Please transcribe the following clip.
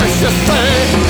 precious thing